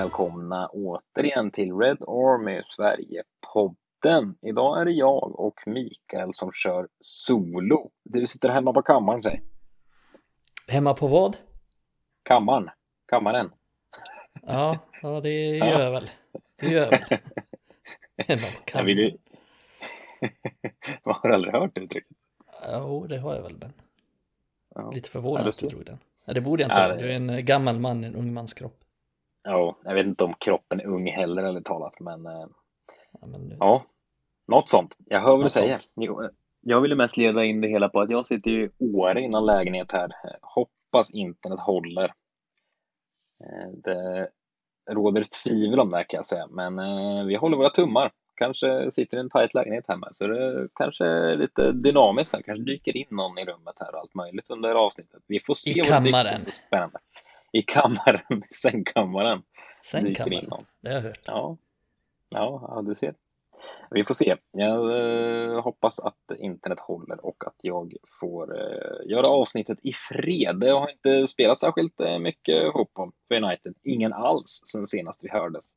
välkomna återigen till Red Army Sverige-podden. Idag är det jag och Mikael som kör solo. Du sitter hemma på kammaren, säg. Hemma på vad? Kammaren. Kammaren. Ja, ja det gör jag väl. Det gör jag väl. Hemma på kammaren. Jag ju... har du aldrig hört det uttrycket? Jo, det har jag väl, men Ja. lite förvånad Ja, att du drog den. Ja, det borde jag inte Ja, det- Du är en gammal man, en ung mans kropp. Ja, jag vet inte om kroppen är ung heller eller talat, men eh, Ja, men, ja, något sånt. Jag hör vad du säger. sånt. Eh, Jag ville mest leda in det hela på att jag sitter i Åre i någon lägenhet här. Hoppas internet håller. Eh, Det råder tvivel om det här kan jag säga, men vi håller våra tummar. Kanske sitter i en tajt lägenhet hemma, så det kanske är lite dynamiskt. Kanske dyker in någon i rummet här och allt möjligt under avsnittet. Vi får se I vad det kammaren. upp. Spännande. I kammaren, sängkammaren. Någon. Det har jag hört. Ja, ja, du ser. Vi får se. Jag eh, hoppas att internet håller och att jag får eh, göra avsnittet i fred. Det har inte spelat särskilt eh, mycket fotboll för United. Ingen alls sen senast vi hördes.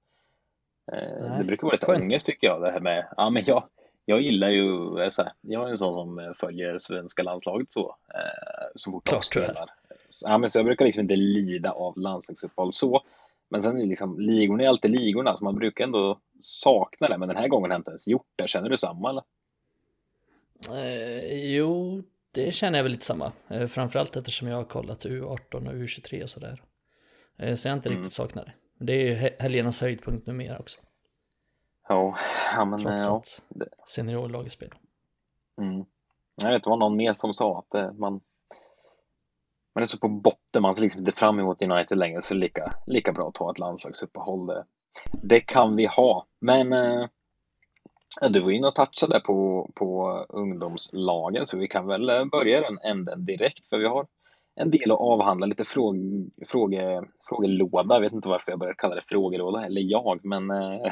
Nej, det brukar vara lite skönt. ångest tycker jag. Det här med, ja, men jag, jag gillar ju, så här, jag är en sån som eh, följer svenska landslaget så, eh, så fort de Klart är. spelar. Så, ja, men så jag brukar liksom inte lida av landslagsuppehåll så. Men sen är liksom, ligorna är alltid ligorna, så man brukar ändå sakna det. Men den här gången har jag inte ens gjort det. Känner du samma eller? Eh, jo, det känner jag väl lite samma. Eh, framförallt eftersom jag har kollat U18 och U23 och sådär. Eh, så jag har inte Mm. riktigt saknat det. Det är ju he- helgernas höjdpunkt numera också. Ja, ja men Trots ja. att det- seniorlaget spelar. Mm. Jag vet, det var någon mer som sa att det, man, man är så på botten, man ser liksom inte fram emot United längre, så lika, lika bra att ta ett landslagsuppehåll. Det, det kan vi ha. Men eh, du var inne och touchade på, på ungdomslagen, så vi kan väl eh, börja den änden direkt, för vi har en del att avhandla, lite fråg, fråge, frågelåda. Jag vet inte varför jag började kalla det frågelåda, eller jag, men eh,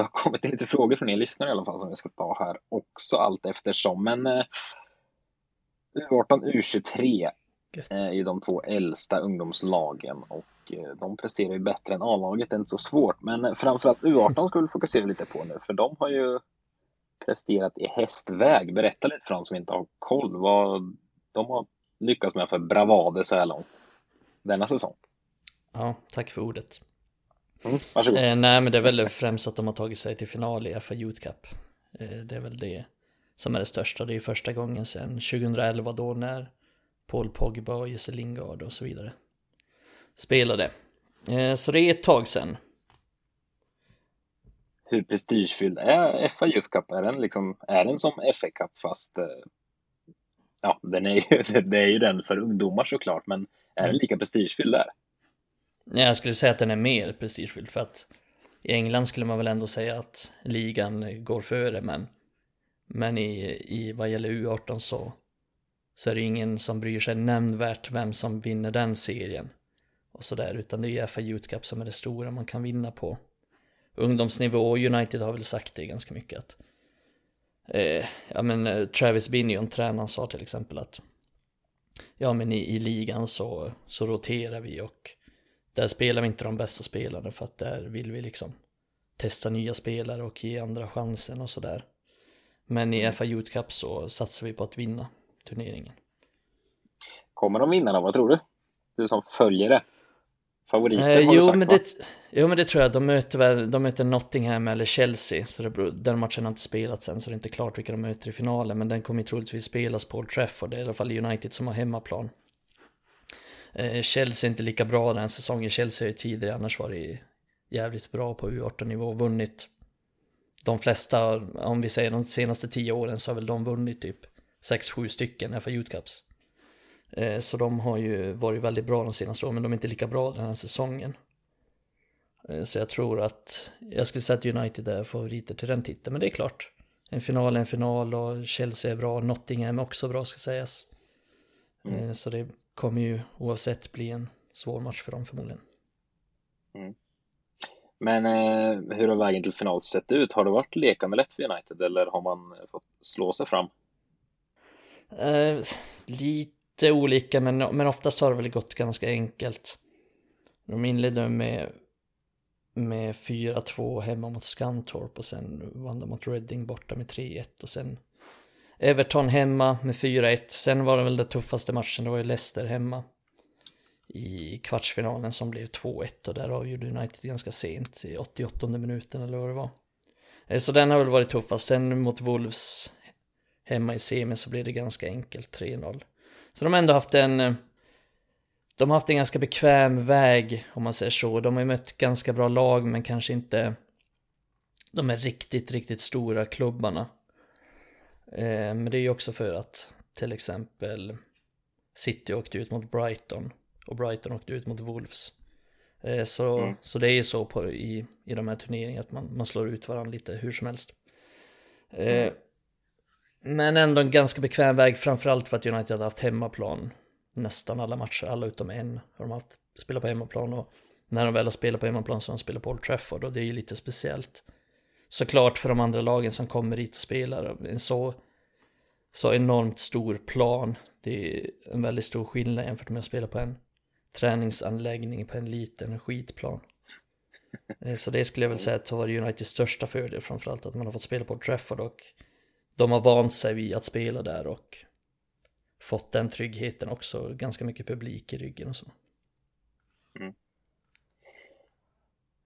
det har kommit in lite frågor från er lyssnare i alla fall som jag ska ta här också allt eftersom. Men eh, U18, U23 Gött. är ju de två äldsta ungdomslagen och eh, de presterar ju bättre än A-laget. Det är inte så svårt, men eh, framförallt U18 ska vi fokusera lite på nu, för de har ju presterat i hästväg. Berätta lite för de som inte har koll vad de har lyckats med för bravader så här långt denna säsong. Ja, tack för ordet. Mm, varsågod. Eh, nej, men det är väl främst att de har tagit sig till final i FA Youth Cup. Eh, det är väl det som är det största. Det är första gången sedan 2011 då när Paul Pogba och Jesse Lingard och så vidare spelade. Eh, så det är ett tag sedan. Hur prestigefylld är FA Youth Cup? Är den, liksom, är den som FA Cup fast eh, ja, den är ju, det är ju den för ungdomar såklart, men är den Mm. lika prestigefylld där? Nej, Jag skulle säga att den är mer prestigefylld för att i England skulle man väl ändå säga att ligan går före men men i, i vad gäller U18 så så är det ingen som bryr sig nämnvärt vem som vinner den serien och sådär utan det är ju FA Youth Cup som är det stora man kan vinna på. Ungdomsnivå och United har väl sagt det ganska mycket att eh, ja men eh, Travis Binion, tränaren, sa till exempel att ja men i, i ligan så, så roterar vi och där spelar vi inte de bästa spelarna för att där vill vi liksom testa nya spelare och ge andra chansen och sådär. Men i FA Youth Cup så satsar vi på att vinna turneringen. Kommer de vinna då? Vad tror du? Du som följer det. Favoriter Eh, har du jo, sagt men va? det, jo men det tror jag, de möter väl, de möter Nottingham eller Chelsea, så det den matchen har inte spelats än så det är inte klart vilka de möter i finalen, men den kommer troligtvis spelas på Old Trafford, det är i alla fall United som har hemmaplan. Eh, Chelsea är inte lika bra den säsongen, Chelsea har ju tidigare annars varit jävligt bra på U18-nivå och vunnit de flesta, om vi säger de senaste tio åren så har väl de vunnit typ 6-7 stycken FA Youth Cups. Eh, Så de har ju varit väldigt bra de senaste åren, men de är inte lika bra den här säsongen. Eh, Så jag tror att, jag skulle säga att United är favoriter till den titeln, men det är klart. En final är en final och Chelsea är bra, Nottingham är också bra ska sägas. Mm. Så det kommer ju oavsett bli en svår match för dem förmodligen. Men eh, hur har vägen till final sett ut? Har det varit lekande lätt för United eller har man fått slå sig fram? Eh, lite olika, men, men oftast har det väl gått ganska enkelt. De inledde med, med 4-2 hemma mot Skantorp och sen vann de mot Reading borta med 3-1 och sen Everton hemma med 4-1. Sen var det väl den tuffaste matchen, det var ju Leicester hemma i kvartsfinalen som blev 2-1 och där avgjorde United ganska sent i 88 minuten eller vad det var. Eh, så den har väl varit tuffast. Sen mot Wolves hemma i semi så blev det ganska enkelt 3-0. Så de har ändå haft en eh, de har haft en ganska bekväm väg om man säger så. De har ju mött ganska bra lag men kanske inte de är riktigt, riktigt stora klubbarna. Eh, men det är ju också för att till exempel City åkte ut mot Brighton och Brighton åkte ut mot Wolves. Eh, så, mm. så det är ju så på, i, i de här turneringarna att man, man slår ut varandra lite hur som helst. Eh, mm. Men ändå en ganska bekväm väg, framförallt för att United hade haft hemmaplan nästan alla matcher, alla utom en har de haft spelat på hemmaplan och när de väl har spelat på hemmaplan så har de spelat på Old Trafford och det är ju lite speciellt. Såklart för de andra lagen som kommer hit och spelar, en så, så enormt stor plan, det är en väldigt stor skillnad jämfört med att spela på en träningsanläggning på en liten skitplan. Eh, så det skulle jag väl säga att har varit Uniteds största fördel framförallt att man har fått spela på Trafford och de har vant sig vid att spela där och fått den tryggheten också, ganska mycket publik i ryggen och så. Mm.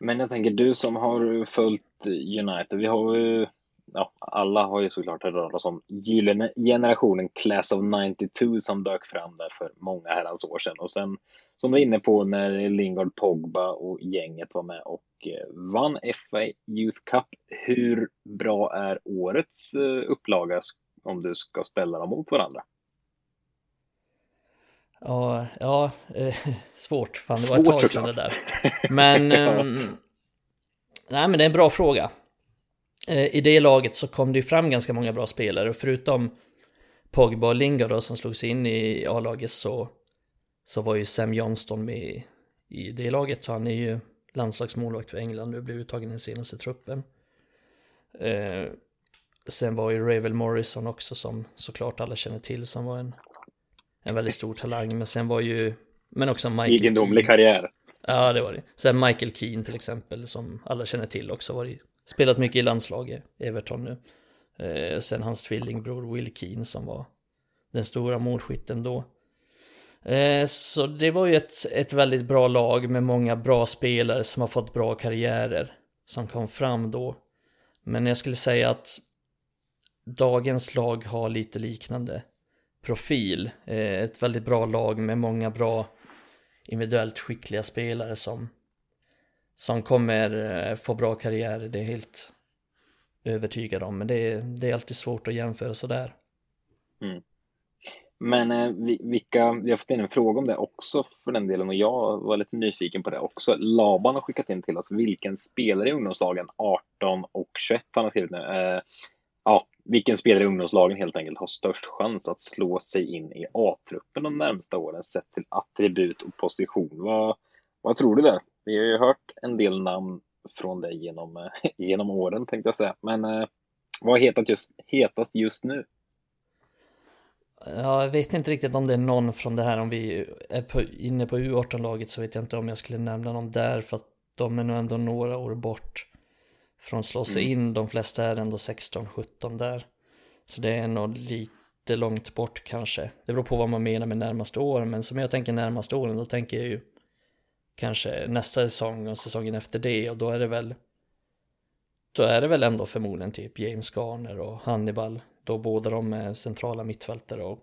Men jag tänker du som har följt United, vi har ju ja, alla har ju såklart hört talas om gyllene generationen Class of 92 som dök fram där för många herrans år sedan och sen som du var inne på när Lingard, Pogba och gänget var med och eh, vann FA Youth Cup. Hur bra är årets eh, upplaga om du ska ställa dem mot varandra? Ja, ja eh, svårt. Fan, det var ett tag sedan det där. Men, eh, nej men det är en bra fråga. Eh, I det laget så kom det ju fram ganska många bra spelare, förutom Pogba och Lingard då, som slog sig in i A-laget så, så var ju Sam Johnston med i det laget. Han är ju landslagsmålvakt för England nu, blev uttagen i den senaste truppen. Eh, sen var ju Ravel Morrison också som såklart alla känner till som var en, en väldigt stor talang. Men sen var ju, men också Michael Egendomlig karriär. Ja, det var det. Sen Michael Keane till exempel som alla känner till också var Spelat mycket i landslaget, Everton nu. Eh, sen hans tvillingbror Will Keane som var den stora målskytten då. Eh, så det var ju ett, ett väldigt bra lag med många bra spelare som har fått bra karriärer som kom fram då. Men jag skulle säga att dagens lag har lite liknande profil. Eh, ett väldigt bra lag med många bra individuellt skickliga spelare som som kommer eh, få bra karriär, det är helt övertygad om. Men det är, det är alltid svårt att jämföra sådär. Mm. Men eh, vilka, vi har fått in en fråga om det också för den delen och jag var lite nyfiken på det också. Laban har skickat in till oss vilken spelare i ungdomslagen 18 och 21 han har skrivit nu. Eh, ja, vilken spelare i ungdomslagen helt enkelt har störst chans att slå sig in i A-truppen de närmsta åren sett till attribut och position. Vad, vad tror du där? Vi har ju hört en del namn från dig genom, eh, genom åren tänkte jag säga. Men eh, vad är hetast just, hetast just nu? Ja, jag vet inte riktigt om det är någon från det här, om vi är på, inne på U18-laget så vet jag inte om jag skulle nämna någon där för att de är nog ändå några år bort från att slå sig mm. in. De flesta är ändå 16-17 där. Så det är nog lite långt bort kanske. Det beror på vad man menar med närmaste åren, men som jag tänker närmaste åren, då tänker jag ju kanske nästa säsong och säsongen efter det och då är det väl då är det väl ändå förmodligen typ James Garner och Hannibal då båda de är centrala mittfältare och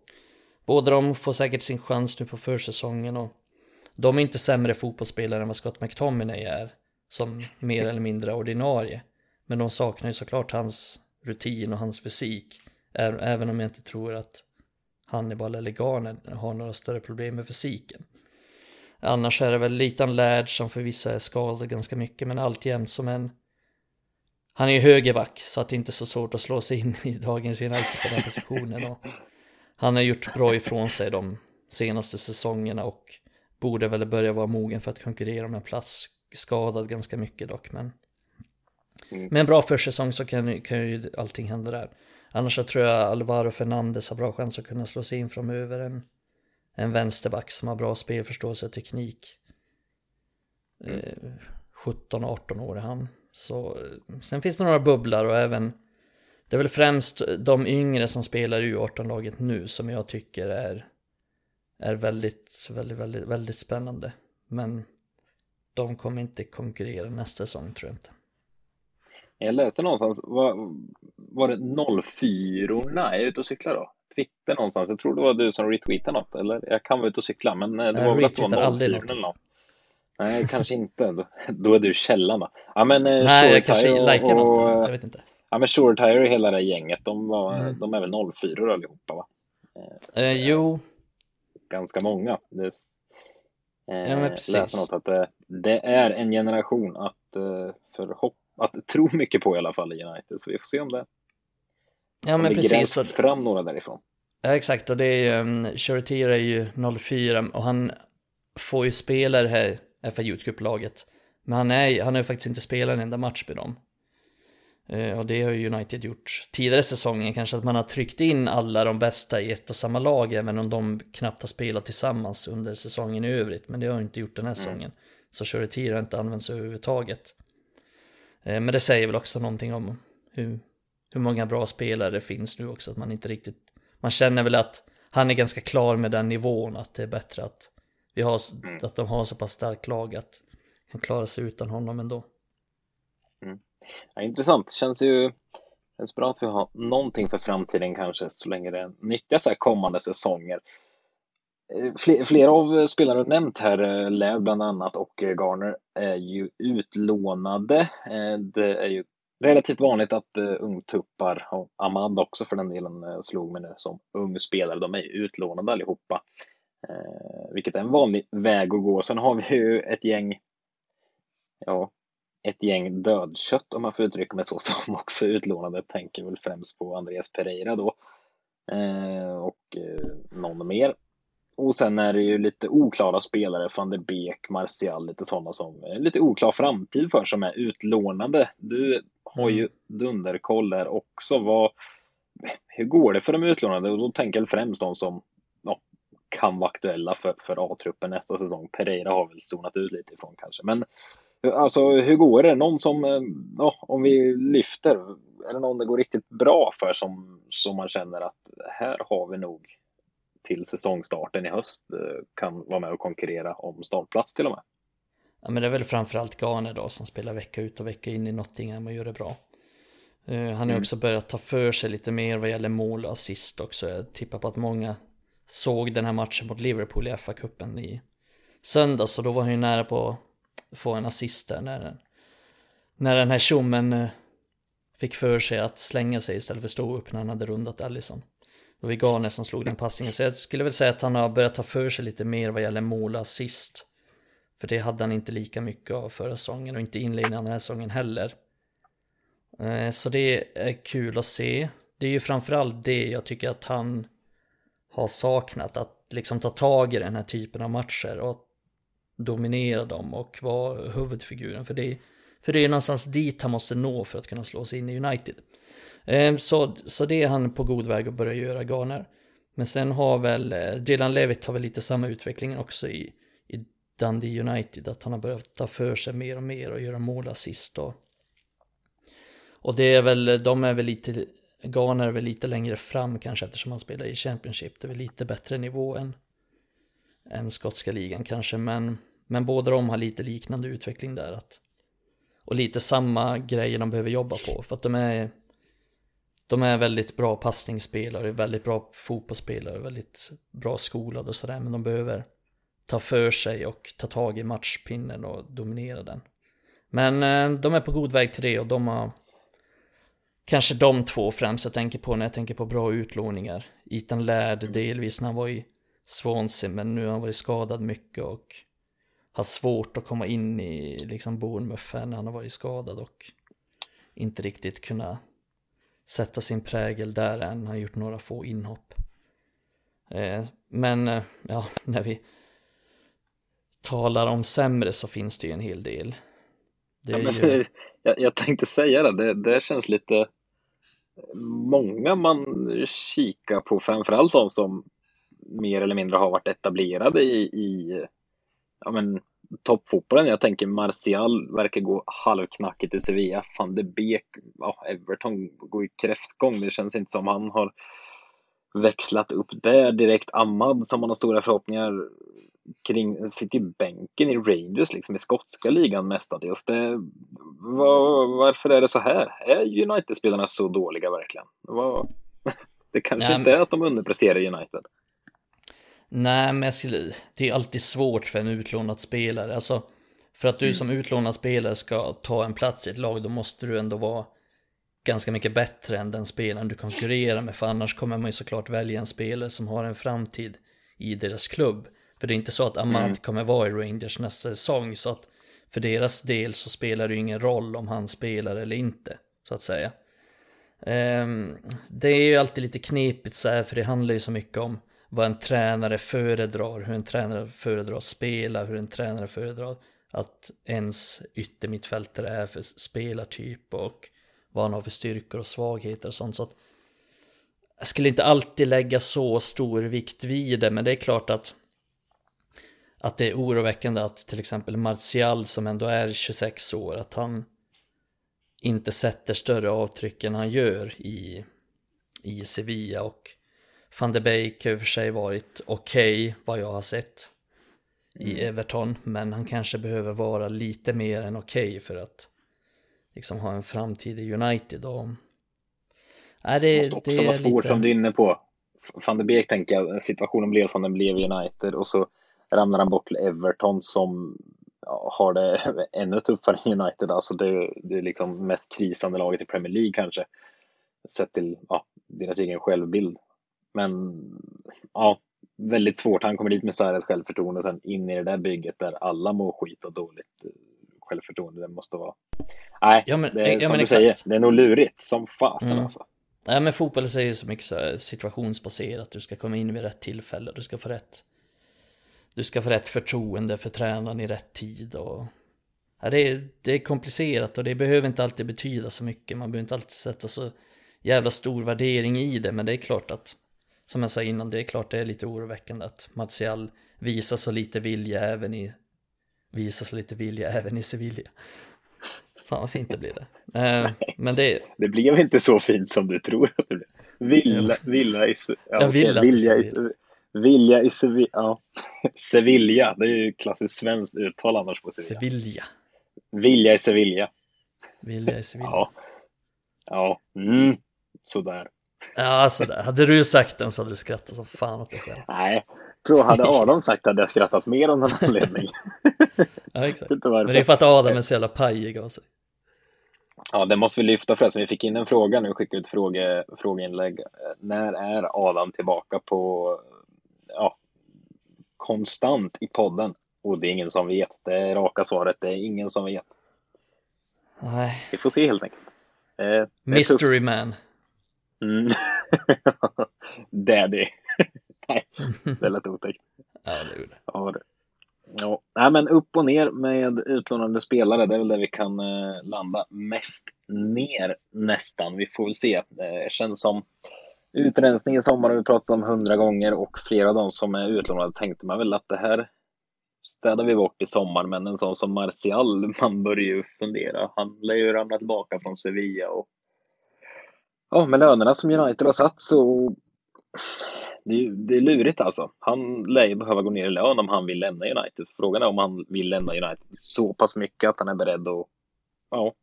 båda de får säkert sin chans nu på försäsongen och de är inte sämre fotbollsspelare än vad Scott McTominay är som mer eller mindre ordinarie men de saknar ju såklart hans rutin och hans fysik. Även om jag inte tror att Hannibal eller Garner har några större problem med fysiken. Annars är det väl Litan Laird som förvisso är skadad ganska mycket men alltjämt som en Han är ju högerback så att det inte är så svårt att slå sig in i dagens United på den positionen och Han har gjort bra ifrån sig de senaste säsongerna och Borde väl börja vara mogen för att konkurrera om en plats Skadad ganska mycket dock men mm. Med en bra försäsong så kan, kan ju allting hända där Annars så tror jag Alvaro Fernandes har bra chans att kunna slå sig in framöver en en vänsterback som har bra spelförståelse och teknik. Eh, 17-18 år är han. Så, eh, sen finns det några bubblar och även det är väl främst de yngre som spelar i U18-laget nu som jag tycker är, är väldigt, väldigt, väldigt, väldigt spännande. Men de kommer inte konkurrera nästa säsong tror jag inte. Jag läste någonstans, var, var det 04 är ute och cyklar då? Twitter någonstans, jag tror det var du som retweetade något, eller jag kan vara ute och cykla, men eh, det jag var väl att det var 04 eller något. Nej, kanske inte. Då, är du källan då. Ja, men eh, Nej, jag kanske likar något, jag vet inte. Ja, men Shore Tire och hela det gänget, de, var, mm. de är väl 04 allihopa va? Eh, jo. Ganska många. Det, eh, ja, men precis. Läser något att det, det, är en generation att, eh, förhopp, att tro mycket på i alla fall i United, så vi får se om det Ja men precis. Så... fram några därifrån. Ja exakt, och det är ju, um, är ju 04 och han får ju spela det här FA Youth Cup-laget. Men han, är, han har ju faktiskt inte spelat en enda match med dem. Uh, och det har ju United gjort tidigare säsongen, kanske att man har tryckt in alla de bästa i ett och samma lag, även om de knappt har spelat tillsammans under säsongen i övrigt. Men det har inte gjort den här mm. säsongen. Så Shorty har inte använts överhuvudtaget. Uh, men det säger väl också någonting om hur hur många bra spelare det finns nu också, att man inte riktigt, man känner väl att han är ganska klar med den nivån, att det är bättre att vi har, mm. att de har så pass starkt lag att kan klara sig utan honom ändå. Mm. Ja, intressant, känns ju känns bra att vi har någonting för framtiden kanske så länge det nyttjas här kommande säsonger. Eh, flera av eh, spelarna du nämnt här, eh, Läv bland annat och Garner, är ju utlånade. Det är ju relativt vanligt att ungtuppar, och Ahmad också för den delen, slog mig nu som ung spelare. De är utlånade allihopa. Vilket är en vanlig väg att gå. Sen har vi ju ett gäng, ja, ett gäng dödkött om man får uttrycka mig så, som också är utlånade. Tänker väl främst på Andreas Pereira då. Och någon mer. Och sen är det ju lite oklara spelare, van de Beek, Martial, lite sådana som är lite oklar framtid för som är utlånade. Du har ju mm. dunderkoll där också. Vad, hur går det för de utlånade? Och då tänker jag främst de som ja, kan vara aktuella för, för A-truppen nästa säsong. Pereira har väl zonat ut lite ifrån kanske. Men alltså hur går det? Någon som, ja, om vi lyfter, är det någon det går riktigt bra för som, som man känner att här har vi nog till säsongstarten i höst eh, kan vara med och konkurrera om startplats till och med. Ja men det är väl framförallt Gane då som spelar vecka ut och vecka in i Nottingham och gör det bra. Uh, han har mm. också börjat ta för sig lite mer vad gäller mål och assist också. Jag tippar på att många såg den här matchen mot Liverpool i FA-cupen i söndags och då var han ju nära på att få en assist där när den, när den här tjommen uh, fick för sig att slänga sig istället för att stå upp när han hade rundat Allison. Det var Gane som slog den passningen. Så jag skulle väl säga att han har börjat ta för sig lite mer vad gäller mål och assist. För det hade han inte lika mycket av förra säsongen och inte inledningen av den här säsongen heller. Eh, så det är kul att se. Det är ju framförallt det jag tycker att han har saknat. Att liksom ta tag i den här typen av matcher och dominera dem och vara huvudfiguren. För det, för det är någonstans dit han måste nå för att kunna slå sig in i United. Ehm, så, så det är han på god väg att börja göra, Garner. Men sen har väl, eh, Dylan Levitt har väl lite samma utveckling också i, i Dundee United, att han har börjat ta för sig mer och mer och göra mål assist och, och det är väl, de är väl lite, Garner är väl lite längre fram kanske eftersom han spelar i Championship, det är väl lite bättre nivå än, än skotska ligan kanske, men, men båda de har lite liknande utveckling där att, och lite samma grejer de behöver jobba på, för att de är de är väldigt bra passningsspelare, väldigt bra fotbollsspelare, väldigt bra skolade och sådär, men de behöver ta för sig och ta tag i matchpinnen och dominera den. Men eh, de är på god väg till det och de har kanske de två främst jag tänker på när jag tänker på bra utlåningar. Ethan Laird delvis när han var i Swansea, men nu har han varit skadad mycket och har svårt att komma in i liksom Bournemouth när han har varit skadad och inte riktigt kunna sätta sin prägel där än, han har gjort några få inhopp. Eh, men eh, ja, när vi talar om sämre så finns det ju en hel del. Ja, ju... jag, jag, tänkte säga det, det, det känns lite många man kikar på, framförallt de som mer eller mindre har varit etablerade i, i ja, men, toppfotbollen. Jag tänker Martial verkar gå halvknackigt i Sevilla. Van de Beek, ja, Everton går ju kräftgång. Det känns inte som han har växlat upp där direkt. Ahmad som man har stora förhoppningar kring, sitter i bänken i Rangers liksom i skotska ligan mestadels. Det, var, varför är det så här? Är United-spelarna så dåliga verkligen? Var, det kanske Nej, inte är att de underpresterar United. Nej, men jag skulle, det är alltid svårt för en utlånad spelare. Alltså, för att du mm. som utlånad spelare ska ta en plats i ett lag, då måste du ändå vara ganska mycket bättre än den spelaren du konkurrerar med. För annars kommer man ju såklart välja en spelare som har en framtid i deras klubb. För det är inte så att Ahmad mm. kommer vara i Rangers nästa säsong. Så att för deras del så spelar det ju ingen roll om han spelar eller inte. Så att säga. Um, det är ju alltid lite knepigt så här, för det handlar ju så mycket om vad en tränare föredrar, hur en tränare föredrar att spela, hur en tränare föredrar att ens yttermittfältare är för spelartyp och vad han har för styrkor och svagheter och sånt. Så att jag skulle inte alltid lägga så stor vikt vid det, men det är klart att att det är oroväckande att till exempel Martial som ändå är 26 år, att han inte sätter större avtryck än han gör i, i Sevilla och van de Beek har i och för sig varit okej okay, vad jag har sett i mm. Everton, men han kanske behöver vara lite mer än okej okay för att liksom ha en framtid i United. Och... Nej, det, måste också det vara svårt lite... som du är inne på. Van de Beek tänker jag, situationen blev som den blev i United och så ramlar han bort till Everton som har det ännu tuffare än United. Alltså det, det är liksom mest krisande laget i Premier League kanske. Sett till ja, deras egen självbild. Men ja, väldigt svårt. Han kommer dit med starkt självförtroende och sen in i det där bygget där alla mår skit och dåligt självförtroende. Det måste vara. Nej, ja, men, det är, ja, som du exakt. säger, det är nog lurigt som fasen mm. alltså. Nej, men fotboll säger ju så mycket så situationsbaserat. Du ska komma in vid rätt tillfälle. Du ska få rätt du ska få rätt förtroende för tränaren i rätt tid och ja, det, är, det är komplicerat och det behöver inte alltid betyda så mycket. Man behöver inte alltid sätta så jävla stor värdering i det, men det är klart att som jag sa innan, det är klart det är lite oroväckande att Martial visar så lite vilja även i visar så lite vilja även i Sevilla. Fan vad fint det blir det. Eh, men det... det blev inte så fint som du tror att det blev. Villa, villa i... Ja, jag vill att vilja i, Vilja i Sevilla. Ja. Sevilla, det är ju klassiskt svenskt uttal annars på Sevilla. Sevilla. Vilja i Sevilla. Vilja i Sevilla. Ja. Ja, mm. sådär. Ja, sådär. Hade du sagt den så hade du skrattat som fan åt dig själv. Nej, tror hade Adam sagt hade jag skrattat mer av någon anledning. ja, exakt. Men det är för att Adam är så jävla pajig av sig. Ja, det måste vi lyfta förresten. Vi fick in en fråga nu, skickade ut fråge, frågeinlägg. När är Adam tillbaka på ja, konstant i podden. Och det är ingen som vet. Det är raka svaret. Det är ingen som vet. Nej. Vi får se helt enkelt. Eh, Mystery tufft. man. Mm. Daddy. Nej, det lät otäckt. ja, det gjorde ja, det. Ja, Nej, men upp och ner med utlånade spelare. Det är väl där vi kan eh, landa mest ner nästan. Vi får väl se. Det känns som Utrensning i sommar har vi pratat om hundra gånger och flera av de som är utlånade tänkte man väl att det här städar vi bort i sommar, men en sån som Martial, man börjar ju fundera. Han lär ju ramla tillbaka från Sevilla och ja, med lönerna som United har satt så det är, det är lurigt alltså. Han lär ju behöva gå ner i lön om han vill lämna United. Frågan är om han vill lämna United så pass mycket att han är beredd att ja,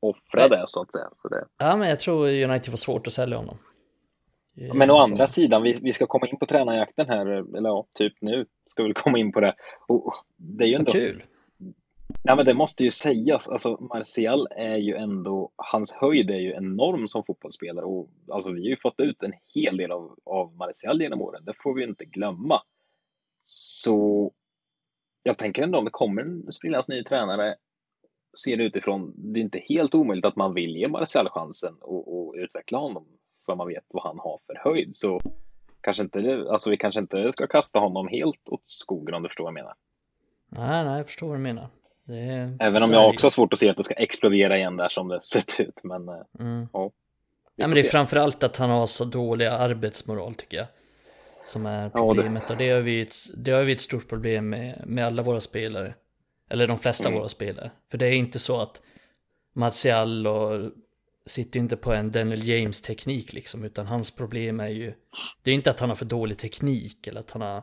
offra det så att säga. Så det... Ja, men jag tror United får svårt att sälja honom. Men å andra sidan, vi, vi ska komma in på tränarjakten här, eller ja, typ nu ska vi komma in på det. Och det är ju ändå... Kul! Nej men det måste ju sägas, alltså Martial är ju ändå, hans höjd är ju enorm som fotbollsspelare och alltså vi har ju fått ut en hel del av, av Martial genom åren, det får vi inte glömma. Så jag tänker ändå om det kommer en sprillans ny tränare, ser det utifrån, det är inte helt omöjligt att man vill ge Martial chansen och, och utveckla honom för man vet vad han har för höjd. Så kanske inte, alltså vi kanske inte ska kasta honom helt åt skogen om du förstår vad jag menar. Nej, nej, jag förstår vad du menar. Är, Även om jag också har svårt att se att det ska explodera igen där som det sett ut. Men eh, mm. ja. Ja, men det är se. framförallt att han har så dålig arbetsmoral tycker jag. Som är problemet ja, det... och det har vi ett, det har vi ett stort problem med, med alla våra spelare. Eller de flesta Mm. av våra spelare. För det är inte så att Martial och sitter inte på en Daniel James teknik liksom, utan hans problem är ju, det är inte att han har för dålig teknik eller att han har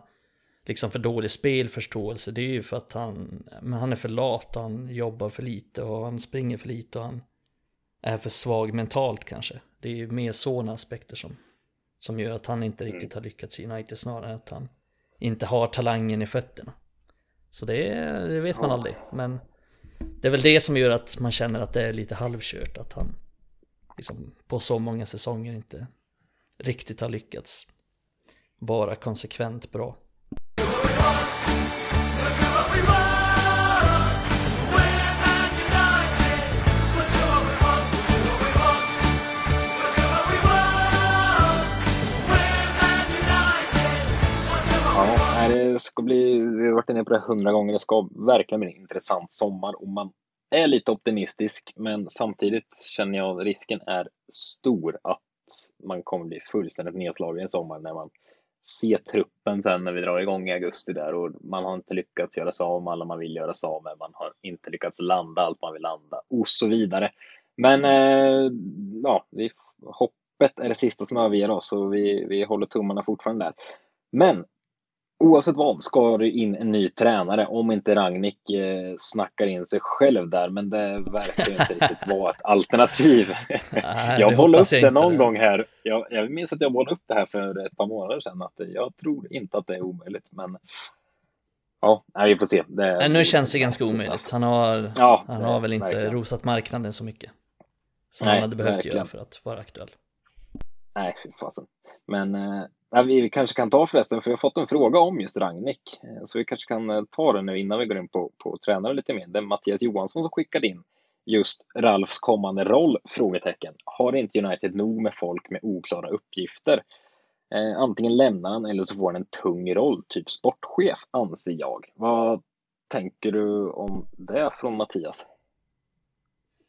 liksom för dålig spelförståelse, det är ju för att han, men han är för lat och han jobbar för lite och han springer för lite och han är för svag mentalt kanske. Det är ju mer sådana aspekter som, som gör att han inte riktigt har lyckats i United snarare än att han inte har talangen i fötterna. Så det, det vet man aldrig, men det är väl det som gör att man känner att det är lite halvkört, att han liksom på så många säsonger inte riktigt har lyckats vara konsekvent bra. Det ska bli, vi har varit inne på det hundra gånger, det ska verkligen bli en intressant sommar och man är lite optimistisk, men samtidigt känner jag att risken är stor att man kommer bli fullständigt nedslagen i sommar när man ser truppen sen när vi drar igång i augusti där och man har inte lyckats göra sig av med alla man vill göra sig av med, man har inte lyckats landa allt man vill landa och så vidare. Men eh, ja, vi, hoppet är det sista som överger oss och vi, vi håller tummarna fortfarande där. Men oavsett vad ska det in en ny tränare om inte Ragnik eh, snackar in sig själv där, men det verkar inte riktigt vara ett alternativ. Nej, jag det bollade upp jag det någon gång här. Jag, jag minns att jag bollade upp det här för ett par månader sedan, att jag tror inte att det är omöjligt, men ja, vi får se. Det, Nej, nu känns det ganska omöjligt. Han har, Ja, han det- har väl inte verkligen. rosat marknaden så mycket. Som Nej, han hade behövt verkligen. göra för att vara aktuell. Nej, fy fasen. Men eh, vi kanske kan ta förresten, för jag har fått en fråga om just Ragnik. Eh, så vi kanske kan eh, ta den nu innan vi går in på, på tränare lite mer. Det är Mattias Johansson som skickade in just Ralfs kommande roll? Frågetecken. Har inte United nog med folk med oklara uppgifter? Eh, antingen lämnar han eller så får han en tung roll, typ sportchef, anser jag. Vad tänker du om det från Mattias?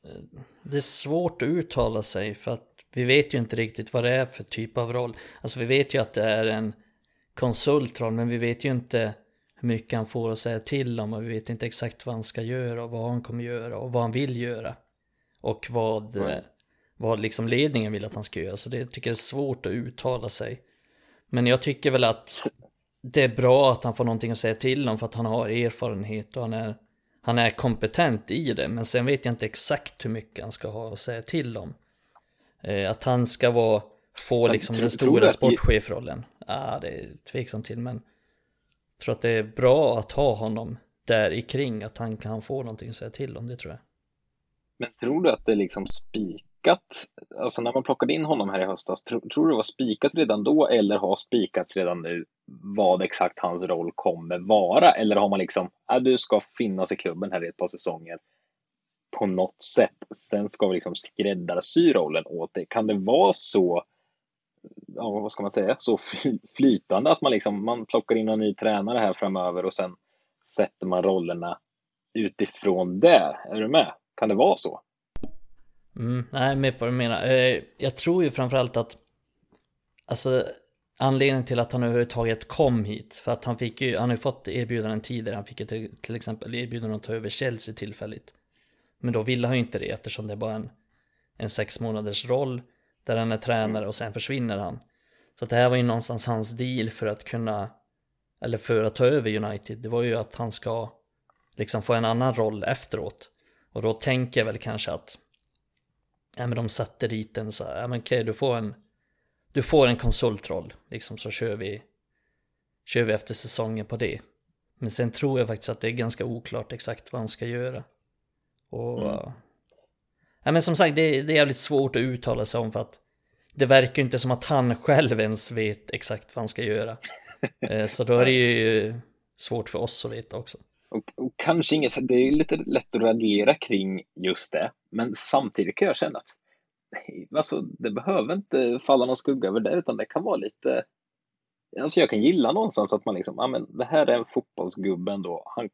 Eh, det är svårt att uttala sig för att vi vet ju inte riktigt vad det är för typ av roll. Alltså vi vet ju att det är en konsultroll men vi vet ju inte hur mycket han får att säga till om och vi vet inte exakt vad han ska göra och vad han kommer göra och vad han vill göra. Och vad, eh, vad liksom ledningen vill att han ska göra. Så det tycker jag är svårt att uttala sig. Men jag tycker väl att det är bra att han får någonting att säga till om för att han har erfarenhet och han är, han är kompetent i det. Men sen vet jag inte exakt hur mycket han ska ha att säga till om. Eh, att han ska vara, få liksom tror- den stora sportchefrollen. Ja, ah, det är tveksamt till men jag tror att det är bra att ha honom där i kring att han kan få någonting att säga till om, det tror jag. Men tror du att det är liksom spikat, alltså när man plockade in honom här i höstas, tro, tror du det var spikat redan då eller har spikats redan nu vad exakt hans roll kommer vara? Eller har man liksom, äh, du ska finnas i klubben här i ett par säsonger på något sätt. Sen ska vi liksom skräddarsy rollen åt det. Kan det vara så, ja vad ska man säga, så flytande att man liksom, man plockar in en ny tränare här framöver och sen sätter man rollerna utifrån det? Är du med? Kan det vara så? Mm, är med på vad du menar. Eh, jag tror ju framförallt att Alltså anledningen till att han överhuvudtaget kom hit För att han fick ju, han har ju fått erbjudanden tidigare Han fick ju till, till exempel erbjudanden att ta över Chelsea tillfälligt men då ville han ju inte det eftersom det är bara en En sex månaders roll Där han är tränare och sen försvinner han. Så att det här var ju någonstans hans deal för att kunna Eller för att ta över United. Det var ju att han ska Liksom få en annan roll efteråt. Och då tänker jag väl kanske att Ja men de satte dit den så här, ja men okej du får en Du får en konsultroll, liksom så kör vi Kör vi efter säsongen på det. Men sen tror jag faktiskt att det är ganska oklart exakt vad han ska göra. Och Mm. Ja men som sagt det, det är jävligt svårt att uttala sig om för att Det verkar inte som att han själv ens vet exakt vad han ska göra Eh, Så då är det ju svårt för oss att veta också Och, och kanske inget, det är lite lätt att raljera kring just det, men samtidigt kan jag känna att alltså, det behöver inte falla någon skugga över det, utan det kan vara lite Alltså jag kan gilla någonstans att man liksom, ja men det här är en fotbollsgubbe ändå. Han,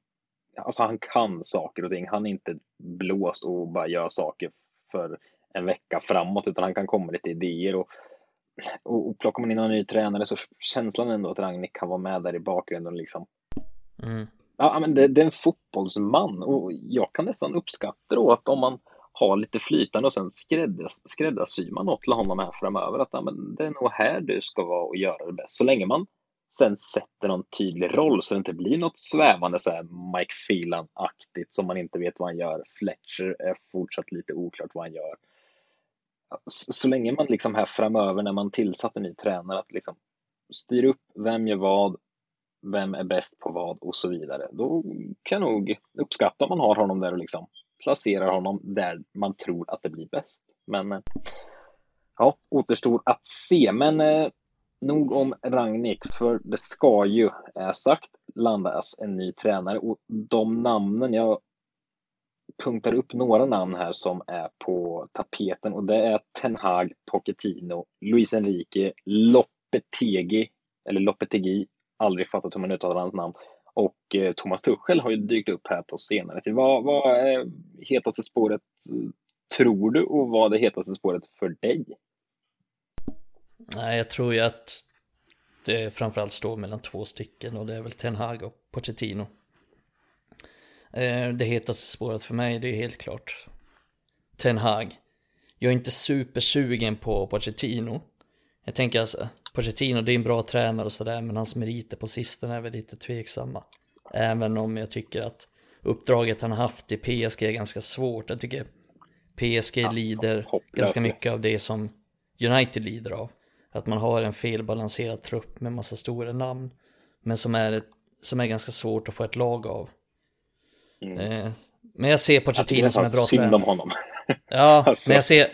alltså han kan saker och ting. Han är inte blåst och bara gör saker för en vecka framåt, utan han kan komma med lite idéer och, och, och plockar man in en ny tränare så känslan ändå att Ragnik kan vara med där i bakgrunden och liksom mm. ja, men det, det, är en fotbollsman och jag kan nästan uppskatta då att om man har lite flytande och sen skräddars, skräddarsyr man något till honom här framöver. Att ja, men det är nog här du ska vara och göra det bäst. Så länge man sen sätter någon tydlig roll så det inte blir något svävande så här Mike Phelan-aktigt som man inte vet vad han gör. Fletcher är fortsatt lite oklart vad han gör. Så, så länge man liksom här framöver när man tillsatt en ny tränare att liksom styr upp vem gör vad, vem är bäst på vad och så vidare. Då kan jag nog uppskatta om man har honom där och liksom placerar honom där man tror att det blir bäst. Men eh, ja, återstår att se. Men eh, nog om Rangnick, för det ska ju, är sagt, landas en ny tränare och de namnen, jag punktar upp några namn här som är på tapeten och det är Ten Hag, Pochettino, Luis Enrique, Lopetegi, eller Lopetegi, aldrig fattat hur man uttalar hans namn, och eh, Thomas Tuchel har ju dykt upp här på senare tid. Vad, vad är hetaste spåret tror du och vad är det hetaste spåret för dig? Nej, jag tror ju att det framförallt står mellan två stycken och det är väl Ten Hag och Pochettino. Eh, det hetaste spåret för mig, det är helt klart Ten Hag. Jag är inte supersugen på Pochettino. Jag tänker alltså, Pochettino det är en bra tränare och sådär, men hans meriter på sistone är väl lite tveksamma. Även om jag tycker att uppdraget han har haft i PSG är ganska svårt. Jag tycker PSG ja, lider ganska mycket av det som United lider av. Att man har en felbalanserad trupp med massa stora namn. Men som är, ett, som är ganska svårt att få ett lag av. Mm. Eh, men jag ser Pochettino som en bra synd tränare. om honom. Ja, alltså, men jag ser...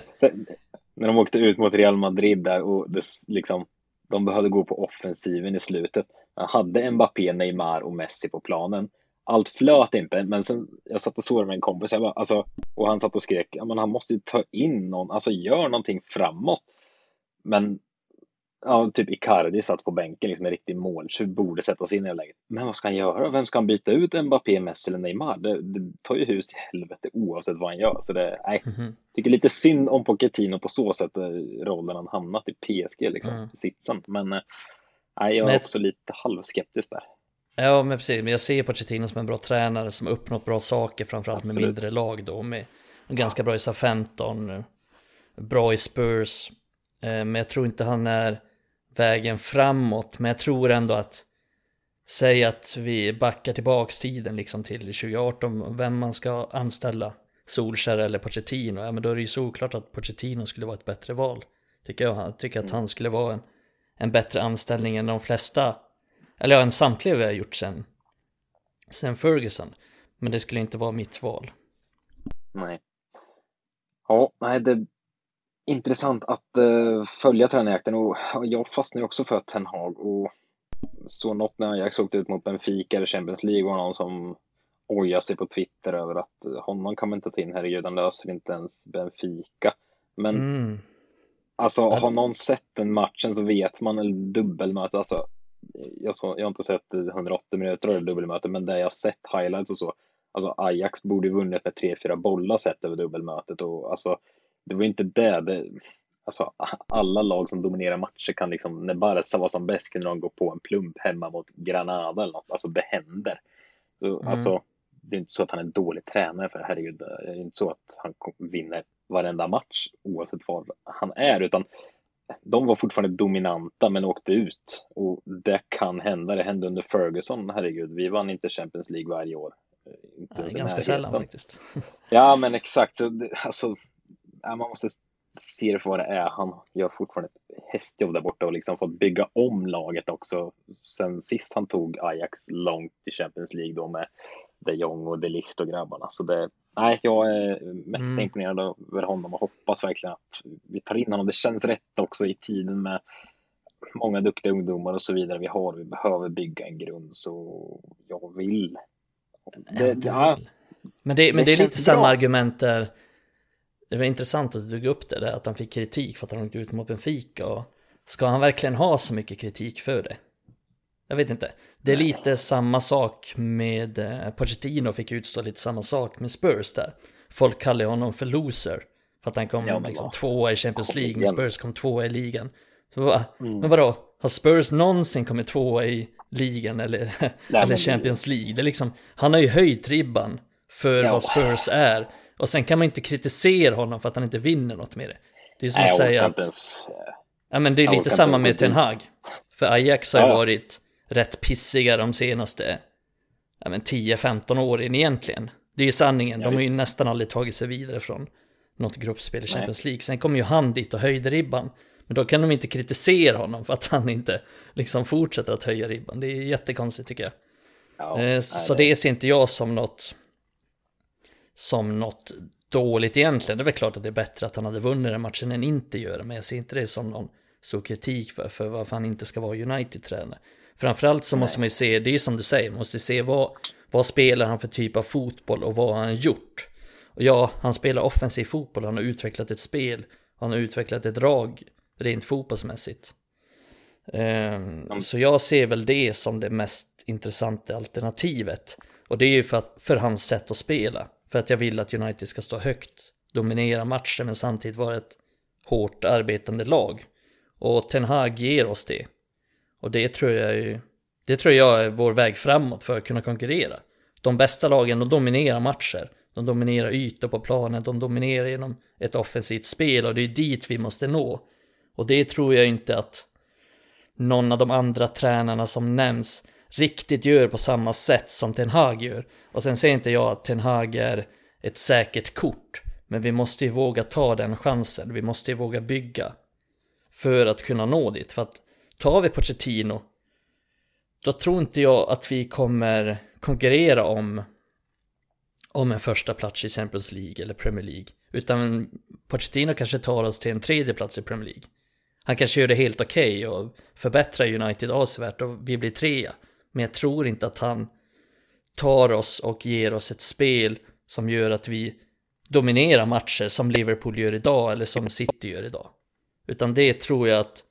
När de åkte ut mot Real Madrid där och det, liksom, de behövde gå på offensiven i slutet. Man hade Mbappé, Neymar och Messi på planen. Allt flöt inte, men sen jag satt och såg med en kompis jag bara, alltså, och han satt och skrek, ja, men han måste ju ta in någon, alltså gör någonting framåt. Men ja, typ Icardi satt på bänken, liksom en riktig måltjuv, borde sättas in i det läget. Men vad ska han göra? Vem ska han byta ut? Mbappé, Messi eller Neymar? Det, det tar ju hus i helvete oavsett vad han gör. Så det, nej, mm -hmm. tycker lite synd om Pochettino på så sätt, eh, rollen han hamnat i PSG, liksom, mm. sitsen. Men eh, nej, jag är men... också lite halvskeptisk där. Ja, men precis. Men jag ser Pochettino som en bra tränare som har uppnått bra saker, framförallt Absolut. med mindre lag då, med ganska bra i SA-15, bra i Spurs. Eh, men jag tror inte han är vägen framåt. Men jag tror ändå att Säg att vi backar tillbaks tiden liksom till 2018, vem man ska anställa, Solskär eller Pochettino, ja men då är det ju såklart att Pochettino skulle vara ett bättre val. Tycker jag, jag tycker att han skulle vara en, en bättre anställning än de flesta, eller ja, en samtliga vi har gjort sen, sen Ferguson. Men det skulle inte vara mitt val. Nej. Ja, nej, det intressant att uh, följa tränarjakten. Och jag fastnar också för Ten Hag. Och så något när Ajax åkte ut mot Benfica eller Champions League och någon som ojar sig på Twitter över att honom kan man inte ta in, herregud, han löser inte ens Benfica. Men mm. alltså har någon sett den matchen så vet man, eller dubbelmöte, alltså jag, så, jag har inte sett 180 minuter eller dubbelmöte, men där jag sett highlights och så, alltså Ajax borde vunnit med 3-4 bollar sett över dubbelmötet och alltså det var inte det. det alltså, alla lag som dominerar matcher kan liksom, när Barca var som bäst kunde de gå på en plump hemma mot Granada eller något. Alltså det händer. Så, mm. Alltså, det är inte så att han är en dålig tränare för herregud, det är inte så att han vinner varenda match oavsett var han är, utan de var fortfarande dominanta men åkte ut och det kan hända. Det hände under Ferguson, herregud. Vi vann inte Champions League varje år. Inte Nej, ganska sällan faktiskt. Ja, men exakt. Alltså, man måste se det för vad det är. Han gör fortfarande ett hästjobb där borta och liksom fått bygga om laget också. Sen sist han tog Ajax långt i Champions League då med de Jong och de Ligt och grabbarna. Så det, nej, jag är mäkta mm. imponerad över honom och hoppas verkligen att vi tar in honom. Det känns rätt också i tiden med många duktiga ungdomar och så vidare vi har. Vi behöver bygga en grund så jag vill. Det, ja, men det, men det, det är lite samma argument där det var intressant att du drog upp det där, att han fick kritik för att han åkte ut mot Benfica och ska han verkligen ha så mycket kritik för det? Jag vet inte. Det är lite samma sak med eh, Pochettino fick utstå lite samma sak med Spurs där. Folk kallar honom för loser. För att han kom ja, liksom tvåa i Champions League, men Spurs kom tvåa i ligan. Så bara, mm. men vadå? har Spurs någonsin kommit tvåa i ligan eller, Nej, eller Champions League? Det är liksom, han har ju höjt ribban för ja. vad Spurs är. Och sen kan man inte kritisera honom för att han inte vinner något med det. Det är som Nej, att säga att... Ens, ja men det är lite samma med Ten Hag. För Ajax har ju ja. varit rätt pissiga de senaste ja, 10-15 åren egentligen. Det är ju sanningen, de har ju nästan aldrig tagit sig vidare från något gruppspel i Champions League. Sen kom ju han dit och höjde ribban. Men då kan de inte kritisera honom för att han inte liksom fortsätter att höja ribban. Det är jättekonstigt tycker jag. Ja, eh, så det ser inte jag som något som något dåligt egentligen. Det är väl klart att det är bättre att han hade vunnit den matchen än inte göra, men jag ser inte det som någon stor kritik för, för varför han inte ska vara United-tränare. Framförallt så måste man ju se, det är ju som du säger, man måste se vad, vad spelar han för typ av fotboll och vad har han gjort. Och ja, han spelar offensiv fotboll, han har utvecklat ett spel, han har utvecklat ett drag rent fotbollsmässigt. Um, så jag ser väl det som det mest intressanta alternativet. Och det är ju för, att, för hans sätt att spela. För att jag vill att United ska stå högt, dominera matchen men samtidigt vara ett hårt arbetande lag. Och Ten Hag ger oss det. Och det tror jag ju, det tror jag är vår väg framåt för att kunna konkurrera. De bästa lagen, de dominerar matcher. De dominerar ytor på planen, de dominerar genom ett offensivt spel och det är dit vi måste nå. Och det tror jag inte att någon av de andra tränarna som nämns riktigt gör på samma sätt som Ten Hag gör. Och sen säger inte jag att Ten Hag är ett säkert kort. Men vi måste ju våga ta den chansen. Vi måste ju våga bygga. För att kunna nå dit. För att tar vi Pochettino. Då tror inte jag att vi kommer konkurrera om om en första plats i Champions League eller Premier League. Utan Pochettino kanske tar oss till en tredje plats i Premier League. Han kanske gör det helt okej okay och förbättrar United avsevärt och vi blir trea. Men jag tror inte att han tar oss och ger oss ett spel som gör att vi dominerar matcher som Liverpool gör idag eller som City gör idag. Utan det tror jag att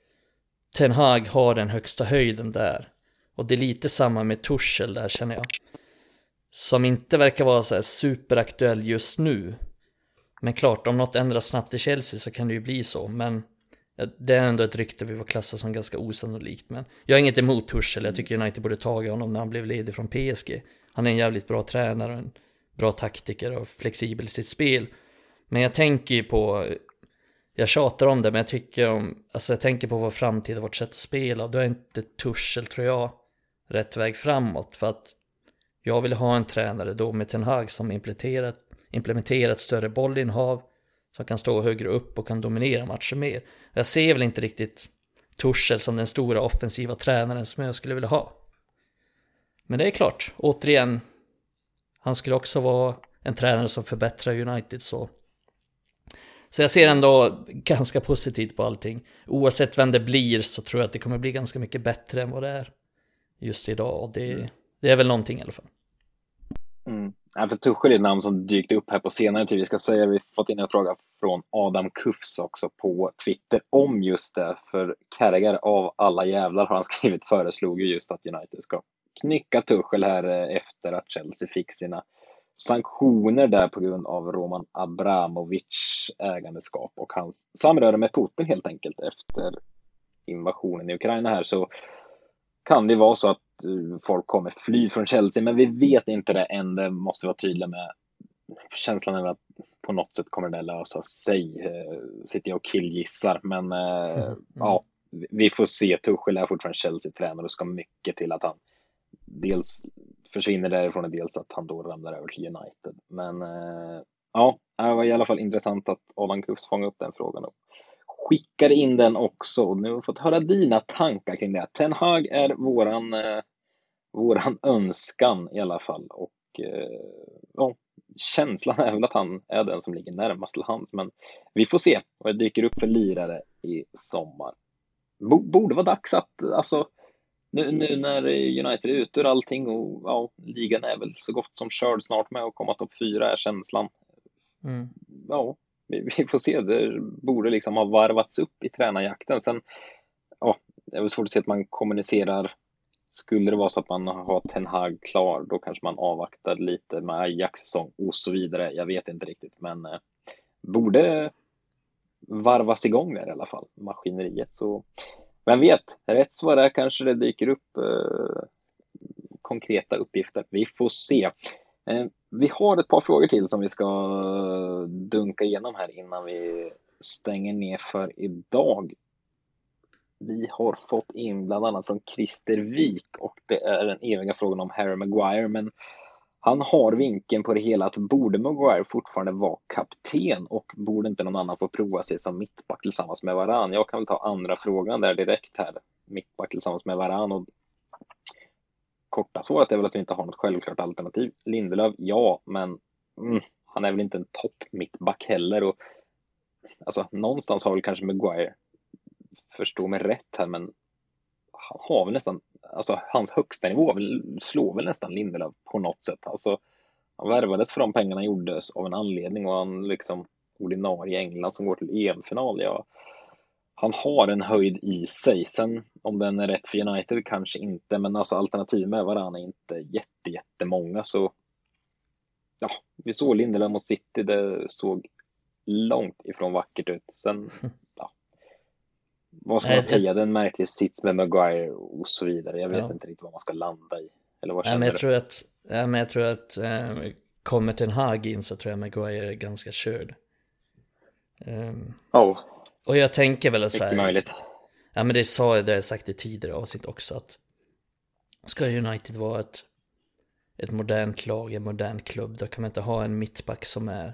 Ten Hag har den högsta höjden där. Och det är lite samma med Tuchel där känner jag. Som inte verkar vara så här superaktuell just nu. Men klart, om något ändras snabbt i Chelsea så kan det ju bli så. Men det är ändå ett rykte vi var klassa som ganska osannolikt. Men jag har inget emot Tuchel. Jag tycker United borde tagit honom när han blev ledig från PSG. Han är en jävligt bra tränare, en bra taktiker och flexibel i sitt spel. Men jag tänker ju på, jag tjatar om det, men jag tycker om, alltså jag tänker på vår framtid och vårt sätt att spela. Då är inte Tuchel, tror jag, rätt väg framåt. För att jag vill ha en tränare då med Ten Hag som implementerat, implementerat större bollinnehav, som kan stå högre upp och kan dominera matcher mer. Jag ser väl inte riktigt Tuchel som den stora offensiva tränaren som jag skulle vilja ha. Men det är klart, återigen, han skulle också vara en tränare som förbättrar United så. Så jag ser ändå ganska positivt på allting. Oavsett vem det blir så tror jag att det kommer bli ganska mycket bättre än vad det är just idag. Och det, mm. det är väl någonting i alla fall. Mm. Ja, för Tuchel är ett namn som dykt upp här på senare tid. Vi ska säga vi fått in en fråga från Adam Kufs också på Twitter om just det. För Carragher av alla jävlar har han skrivit föreslog ju just att United ska knycka Tuchel här eh, efter att Chelsea fick sina sanktioner där på grund av Roman Abramovic ägandeskap och hans samröre med Putin helt enkelt efter invasionen i Ukraina här så kan det vara så att folk kommer fly från Chelsea, men vi vet inte det än. Det måste vara tydligt med. Känslan är att på något sätt kommer det lösa sig. Eh, sitter jag och killgissar, men mm. Mm. ja, vi får se. Tuchel är fortfarande Chelsea-tränare och ska mycket till att han dels försvinner därifrån och dels att han då ramlar över till United. Men ja, det var i alla fall intressant att Adam Kufs fångade upp den frågan och skickade in den också. Nu har vi fått höra dina tankar kring det. Ten Hag är våran, eh, våran önskan i alla fall och eh, ja, känslan är väl att han är den som ligger närmast till hands. Men vi får se vad det dyker upp för lirare i sommar. Borde vara dags att, alltså, nu, nu när United är ute ur allting och ja, ligan är väl så gott som körd snart med att komma topp fyra är känslan. Mm. Ja, vi, vi, får se. Det borde liksom ha varvats upp i tränarjakten. Sen, ja, det är väl svårt att se att man kommunicerar. Skulle det vara så att man har Ten Hag klar, då kanske man avvaktar lite med Ajax-säsong och så vidare. Jag vet inte riktigt, men eh, borde varvas igång där i alla fall, maskineriet. Så vem vet, rätt svar är kanske det dyker upp eh, konkreta uppgifter. Vi får se. Eh, vi har ett par frågor till som vi ska dunka igenom här innan vi stänger ner för idag. Vi har fått in bland annat från Christer Wik och det är den eviga frågan om Harry Maguire, men han har vinkeln på det hela att borde Maguire fortfarande vara kapten och borde inte någon annan få prova sig som mittback tillsammans med varann? Jag kan väl ta andra frågan där direkt här. Mittback tillsammans med varann och korta svaret är väl att vi inte har något självklart alternativ. Lindelöf, ja, men mm, han är väl inte en topp mittback heller och alltså någonstans har väl kanske Maguire förstå mig rätt här, men han har väl nästan, alltså hans högsta nivå slår väl nästan Lindelöf på något sätt. Alltså, han värvades för de pengarna gjordes av en anledning och han liksom ordinarie i England som går till EM-final. Ja, han har en höjd i sig. Sen om den är rätt för United kanske inte, men alltså alternativ med varandra är inte jätte, jättemånga så ja, vi såg Lindelöf mot City. Det såg långt ifrån vackert ut. Sen vad ska man säga, det är en märklig sits med Maguire och så vidare. Jag vet ja. inte riktigt vad man ska landa i. Eller vad ja, men jag du? tror att, ja, men jag tror att eh, kommer Ten Hag in så tror jag Maguire är ganska körd. Um, oh. Och jag tänker väl så här. möjligt. Ja men det sa jag, det har jag sagt i tidigare avsnitt också att ska United vara ett, ett modernt lag, en modern klubb, då kan man inte ha en mittback som är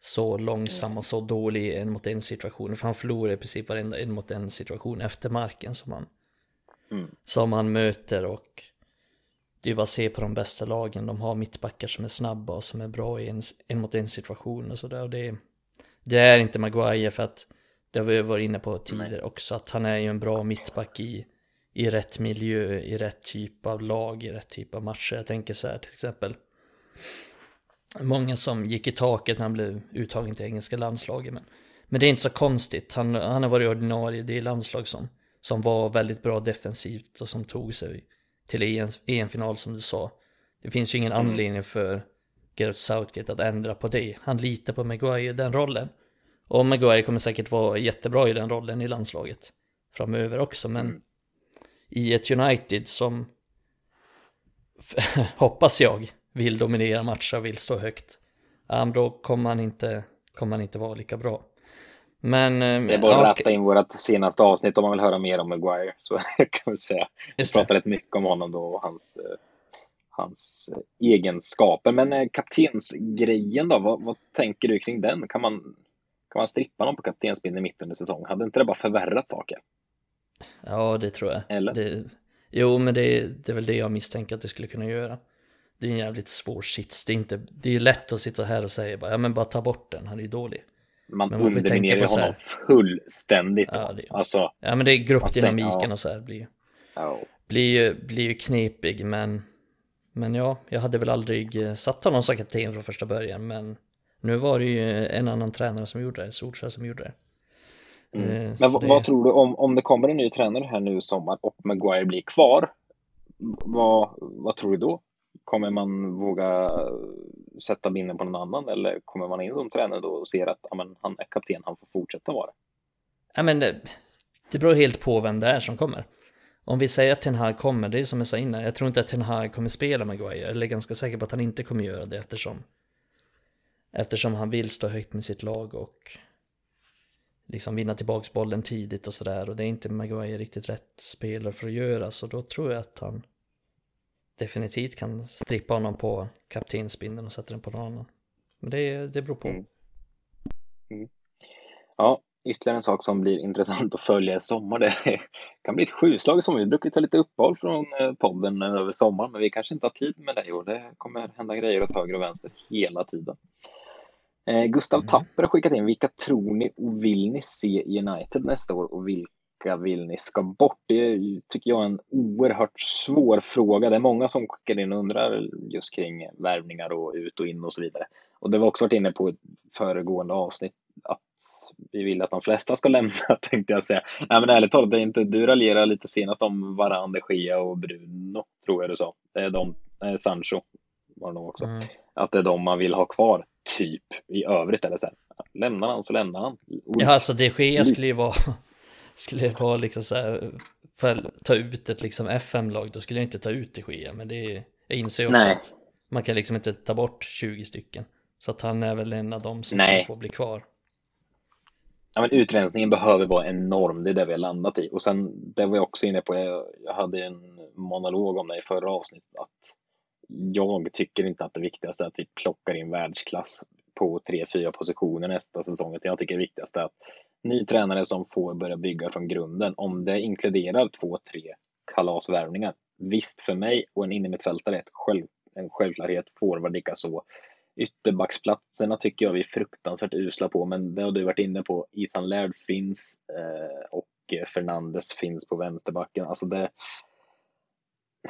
så långsam och så dålig en mot en situation. För han förlorar i princip varenda en mot en situation efter marken som han, mm. som han möter och det är bara att se på de bästa lagen. De har mittbackar som är snabba och som är bra i en, en mot en situation och sådär. Det, det är inte Maguire för att det har vi varit inne på tidigare också. Att han är ju en bra mittback i, i rätt miljö, i rätt typ av lag, i rätt typ av matcher. Jag tänker så här till exempel många som gick i taket när han blev uttagen till engelska landslaget. Men, men det är inte så konstigt. Han, han har varit ordinarie, det är landslag som, som var väldigt bra defensivt och som tog sig till EM-final som du sa. Det finns ju ingen mm. anledning för Gareth Southgate att ändra på det. Han litar på Maguire i den rollen. Och Maguire kommer säkert vara jättebra i den rollen i landslaget framöver också, men mm. i ett United som hoppas jag vill dominera matcher, vill stå högt. Ja, då kommer han inte, kommer han inte vara lika bra. Men... Eh, det är bara att ratta in vårt senaste avsnitt om man vill höra mer om Maguire. Så kan vi säga. Vi pratar rätt mycket om honom då och hans, eh, hans egenskaper. Men eh, kaptensgrejen då, vad, vad, tänker du kring den? Kan man, kan man strippa någon på kaptensbindeln mitt under säsong? Hade inte det bara förvärrat saker? Ja, det tror jag. Eller? Det, jo, men det, det är väl det jag misstänker att det skulle kunna göra det är en jävligt svår sits. Det är, inte, det är lätt att sitta här och säga bara, ja men bara ta bort den, han är ju dålig. Man men underminerar honom här, fullständigt. Ja, det, alltså, ja men det är gruppdynamiken ja. och så här blir, ja. blir, ju, blir ju knepig men men ja, jag hade väl aldrig eh, satt honom som kapten från första början men nu var det ju en annan tränare som gjorde det, Solskjaer som gjorde det. Mm. Eh, men vad, det... vad tror du om, om det kommer en ny tränare här nu i sommar och Maguire blir kvar? Vad, vad tror du då? Kommer man våga sätta binden på någon annan eller kommer man in som tränare då och ser att amen, han är kapten, han får fortsätta vara? Ja men det, det beror helt på vem det är som kommer. Om vi säger att Ten Hag kommer, det är som jag sa innan, jag tror inte att Ten Hag kommer spela Maguire, eller är ganska säker på att han inte kommer göra det eftersom eftersom han vill stå högt med sitt lag och liksom vinna tillbaks bollen tidigt och sådär. Och det är inte Maguire riktigt rätt spelare för att göra så då tror jag att han definitivt kan strippa honom på kaptensbindeln och sätta den på någon annan. Men det, det beror på. Mm. Mm. Ja, ytterligare en sak som blir intressant att följa i sommar. Det kan bli ett sjuslag i sommar. Vi brukar ta lite uppehåll från eh, podden över sommaren, men vi kanske inte har tid med det och det kommer hända grejer åt höger och vänster hela tiden. Eh, Gustav mm. Tapper har skickat in, vilka tror ni och vill ni se i United nästa år och vilka vilka vill ni ska bort? Det tycker jag är en oerhört svår fråga. Det är många som skickar in och undrar just kring värvningar och ut och in och så vidare. Och det var också varit inne på ett föregående avsnitt att vi vill att de flesta ska lämna tänkte jag säga. Nej men ärligt talat, det är inte, du raljerar lite senast om Varan, de Gia och Bruno tror jag du sa. Det är de, eh, Sancho var det nog också. Mm. Att det är de man vill ha kvar, typ i övrigt eller så här. Lämnar han så lämnar han. Ja alltså de Gia skulle ju vara skulle jag vara liksom så här, för ta ut ett liksom FM-lag, då skulle jag inte ta ut De Gea, men det är, jag inser också Nej. att man kan liksom inte ta bort 20 stycken. Så att han är väl en av dem som Nej. får bli kvar. Ja, men utrensningen behöver vara enorm, det är det vi har landat i. Och sen, det var jag också inne på, jag, jag hade en monolog om det i förra avsnittet, att jag tycker inte att det viktigaste är att vi plockar in världsklass på tre, fyra positioner nästa säsong. utan Jag tycker det viktigaste är att ny tränare som får börja bygga från grunden, om det inkluderar två, tre kalasvärvningar. Visst, för mig och en innermittfältare är själv, en självklarhet, forward likaså. Ytterbacksplatserna tycker jag vi är fruktansvärt usla på, men det har du varit inne på. Ethan Laird finns eh, och Fernandes finns på vänsterbacken. Alltså det,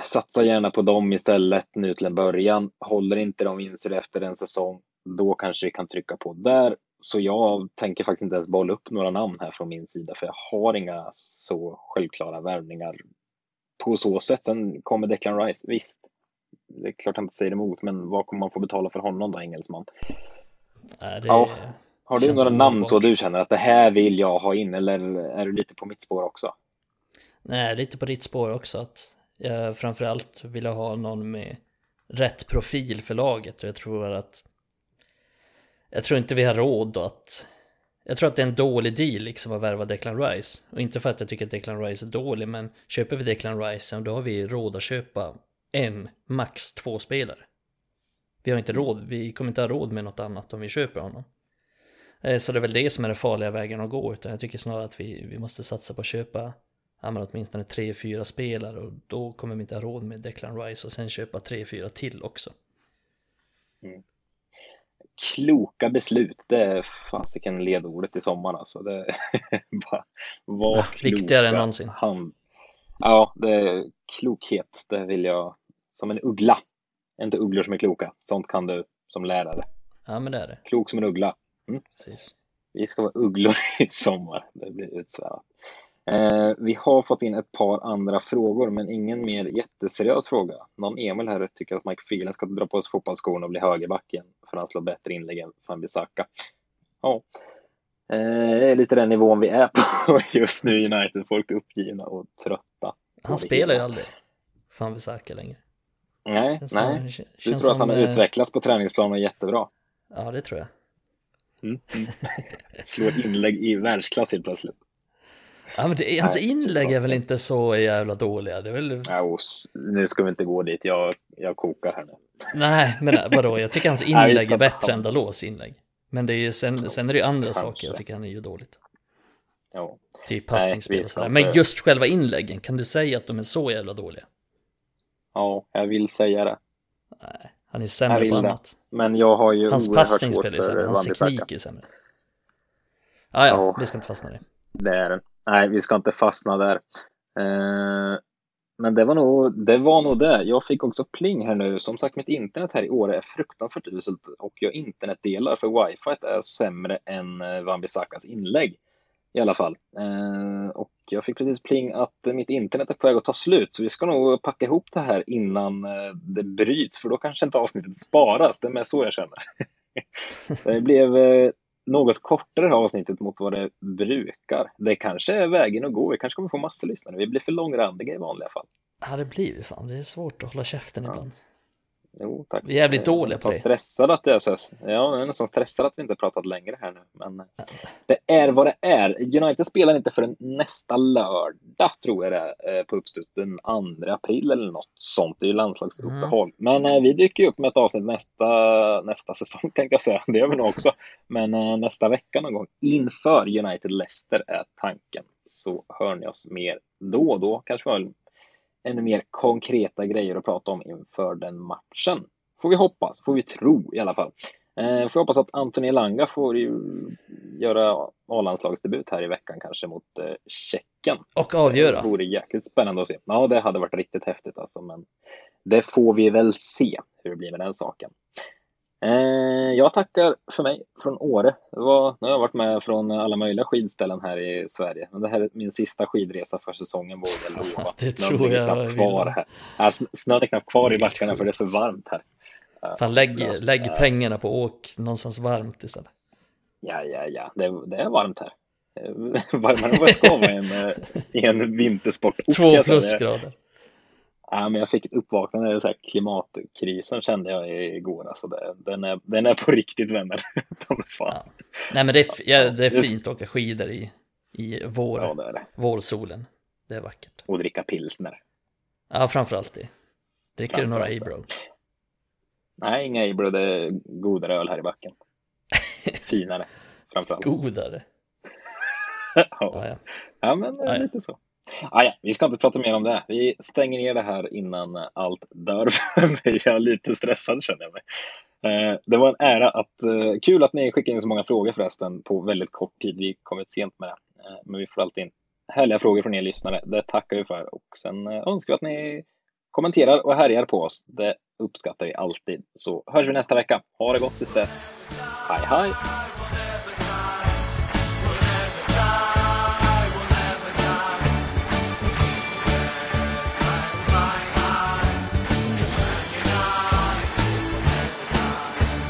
satsa gärna på dem istället nu till en början. Håller inte de vinster efter en säsong, då kanske vi kan trycka på där. Så jag tänker faktiskt inte ens bolla upp några namn här från min sida, för jag har inga så självklara värvningar på så sätt. Sen kommer Declan Rice, visst. Det är klart jag inte säger emot, men vad kommer man få betala för honom då, engelsman? Nej, det Ja. Har du några namn så du känner att det här vill jag ha in, eller är du lite på mitt spår också? Nej, lite på ditt spår också. Att jag framförallt vill ha någon med rätt profil för laget. Och jag tror att jag tror inte vi har råd att jag tror att det är en dålig deal liksom att värva Declan Rice. Och inte för att jag tycker att Declan Rice är dålig, men köper vi Declan Rice, då har vi råd att köpa en, max två spelare. Vi har inte råd, vi kommer inte ha råd med något annat om vi köper honom. Eh, så det är väl det som är den farliga vägen att gå, utan jag tycker snarare att vi, vi måste satsa på att köpa ja, åtminstone tre, fyra spelare och då kommer vi inte ha råd med Declan Rice och sen köpa tre, fyra till också. Mm. Kloka beslut, det är fasiken ledordet i sommar alltså. Det bara, var Ja, kloka. viktigare än någonsin. Hand. Ja, det är klokhet, det vill jag, som en uggla. Inte ugglor som är kloka, sånt kan du som lärare. Ja, men det är det. Klok som en uggla. Precis. Vi ska vara ugglor i sommar. Det blir utsvävat. Eh, vi har fått in ett par andra frågor, men ingen mer jätteseriös fråga. Någon Emil här tycker att Mike Phelan ska dra på sig fotbollsskorna och bli högerback igen, för han slår bättre inlägg än van Bissaka. Ja, eh, det är lite den nivån vi är på just nu i United. Folk är uppgivna och trötta. Han spelar ju aldrig. Fan vi säker längre. Nej, Känns nej. som- känns Du tror att han har eh, utvecklats på träningsplan och är jättebra. Ja, det tror jag. Mm. Mm. Slår inlägg i världsklass helt plötsligt. Ja, men det, hans Nej, inlägg är väl inte så jävla dåliga. Det är väl... Ja, nu ska vi inte gå dit. Jag, jag kokar här nu. Nej, men vadå? Jag tycker hans inlägg är bättre än Dalås inlägg. Men det är ju sen, sen är det ju andra Kanske. saker jag tycker han är ju dåligt. Ja. Typ passningsspel och sådär. Men just själva inläggen, kan du säga att de är så jävla dåliga? ja, jag vill säga det. Nej, han är sämre på det. annat. Men jag har ju Hans passningsspel är sämre, hans teknik är sämre. Ah, ja, Ja. vi ska inte fastna i det. Det är den. Nej, vi ska inte fastna där. Eh, men det var, nog, det var nog det. Jag fick också pling här nu. Som sagt, mitt internet här i år är fruktansvärt uselt och jag internetdelar för wifi är sämre än eh, Wambi Sakas inlägg. I alla fall. Eh, och jag fick precis pling att mitt internet är på väg att ta slut, så vi ska nog packa ihop det här innan det bryts, för då kanske inte avsnittet sparas. Det är med så jag känner. det blev något kortare avsnittet mot vad det brukar. Det kanske är vägen att gå. Vi kanske kommer få massor lyssnare. Vi blir för långrandiga i vanliga fall. Ja, det blir ju fan. Det är svårt att hålla käften Ja. ibland. Jo, tack. Vi är jävligt dåliga på det. stressad att det är så här. Ja, jag är nästan stressad att vi inte pratat längre här nu. Men det är vad det är. United spelar inte förrän nästa lördag, tror jag det är, eh, på uppstuds den 2 april eller något sånt. Det är ju landslagsuppehåll. Men eh, vi dyker ju upp med ett avsnitt nästa, nästa säsong, tänkte jag säga. Det gör vi nog också. Men eh, nästa vecka någon gång inför United-Leicester är tanken. Så hör ni oss mer då och då. Kanske vi har ännu mer konkreta grejer att prata om inför den matchen. Får vi hoppas, får vi tro i alla fall. Eh, får hoppas att Anthony Elanga får ju göra A-landslagsdebut här i veckan kanske mot eh, Tjeckien. Och avgöra. Det vore jäkligt spännande att se. Ja, det hade varit riktigt häftigt alltså, men det får vi väl se hur det blir med den saken. Eh, jag tackar för mig från Åre. Det var, nu har jag varit med från alla möjliga skidställen här i Sverige. Men det här är min sista skidresa för säsongen, vågar jag lova. Det Snön tror jag knappt kvar här. Sn- snön är knappt kvar i backarna för det är för varmt här. Fan, lägg, löst. lägg pengarna på åk någonstans varmt istället. Ja, ja, ja, det, det är varmt här. varmare än vad jag ska vara i en, eh, i en vintersport. Två plusgrader. Ja, men jag fick ett uppvaknande, så här, klimatkrisen kände jag igår. Alltså det, den, är, den är på riktigt vänner. ja. Nej men det är, ja, det är fint att åka skidor i, i vår, ja, det är det. vårsolen. Det är vackert. Och dricka pilsner. Ja, framförallt det. Dricker du några Abro? Nej, inga Abro. Det är godare öl här i backen. Finare, framförallt. Godare? ja. ja. ja, men lite så. Ah, ja, vi ska inte prata mer om det. Vi stänger ner det här innan allt dör för mig. Jag är lite stressad känner jag mig. Eh, det var en ära att, eh, kul att ni skickade in så många frågor förresten på väldigt kort tid. Vi kom ut sent med det, eh, men vi får alltid in härliga frågor från er lyssnare. Det tackar vi för och sen eh, önskar vi att ni kommenterar och härjar på oss. Det uppskattar vi alltid. Så hörs vi nästa vecka. Ha det gott tills dess. Hej hej!